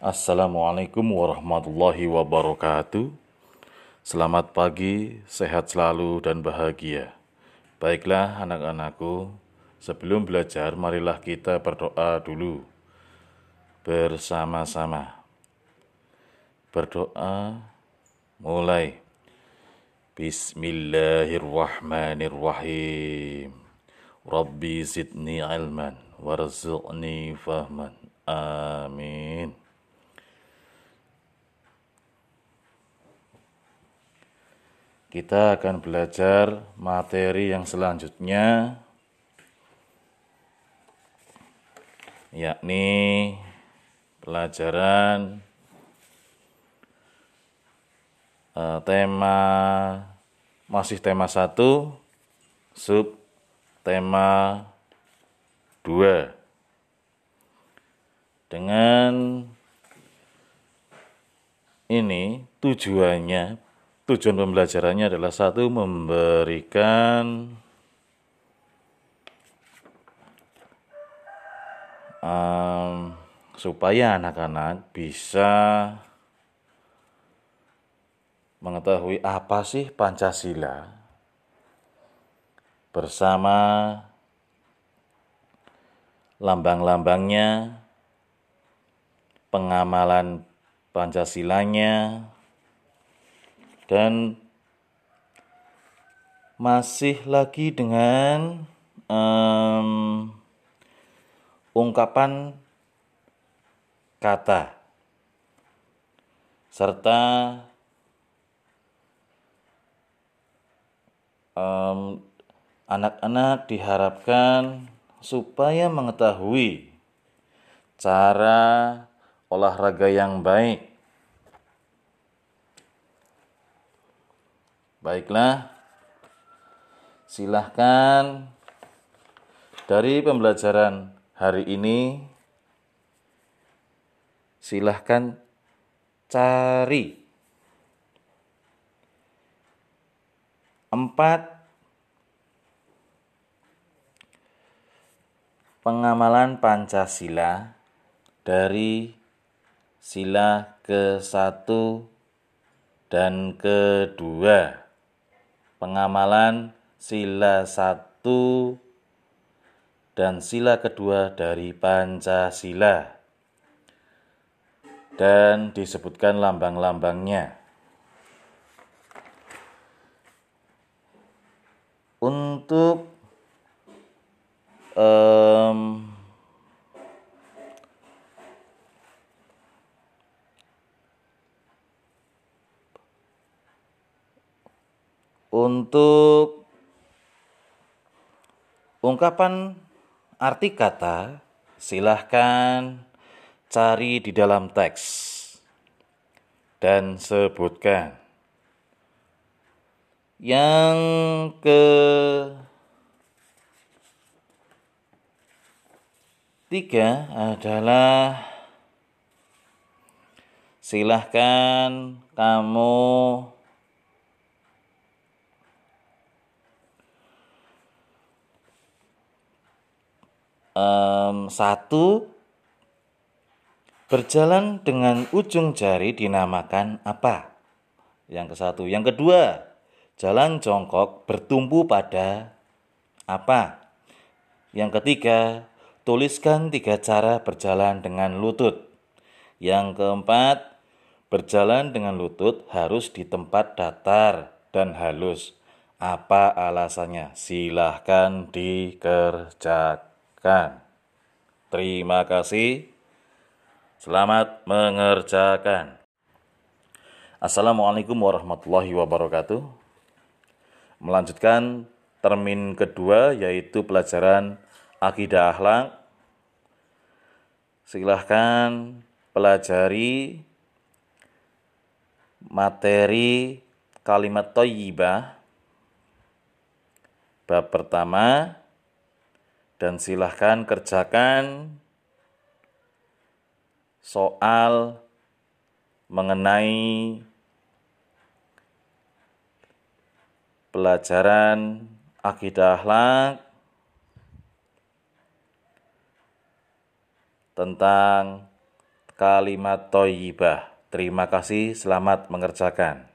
Assalamualaikum warahmatullahi wabarakatuh. Selamat pagi, sehat selalu dan bahagia. Baiklah anak-anakku, sebelum belajar marilah kita berdoa dulu bersama-sama. Berdoa mulai. Bismillahirrahmanirrahim. Rabbi zidni ilman warzuqni fahman. Amin. Kita akan belajar materi yang selanjutnya yakni pelajaran uh, tema masih tema satu sub tema dua. Dengan ini tujuannya tujuan pembelajarannya adalah satu memberikan um, supaya anak-anak bisa mengetahui apa sih Pancasila bersama lambang-lambangnya, pengamalan Pancasilanya, dan masih lagi dengan um, ungkapan kata serta anak-anak um, diharapkan supaya mengetahui cara olahraga yang baik Baiklah, silahkan. Dari pembelajaran hari ini, silahkan cari empat pengamalan Pancasila dari sila ke satu dan kedua pengamalan sila satu dan sila kedua dari Pancasila dan disebutkan lambang-lambangnya. Untuk um, Untuk ungkapan arti kata, silahkan cari di dalam teks dan sebutkan. Yang ke tiga adalah silahkan kamu um, satu berjalan dengan ujung jari dinamakan apa? Yang ke satu. Yang kedua, jalan jongkok bertumpu pada apa? Yang ketiga, tuliskan tiga cara berjalan dengan lutut. Yang keempat, berjalan dengan lutut harus di tempat datar dan halus. Apa alasannya? Silahkan dikerjakan mengerjakan. Terima kasih. Selamat mengerjakan. Assalamualaikum warahmatullahi wabarakatuh. Melanjutkan termin kedua yaitu pelajaran akidah akhlak. Silahkan pelajari materi kalimat toyibah bab pertama dan silahkan kerjakan soal mengenai pelajaran akidah akhlak tentang kalimat toyibah. Terima kasih, selamat mengerjakan.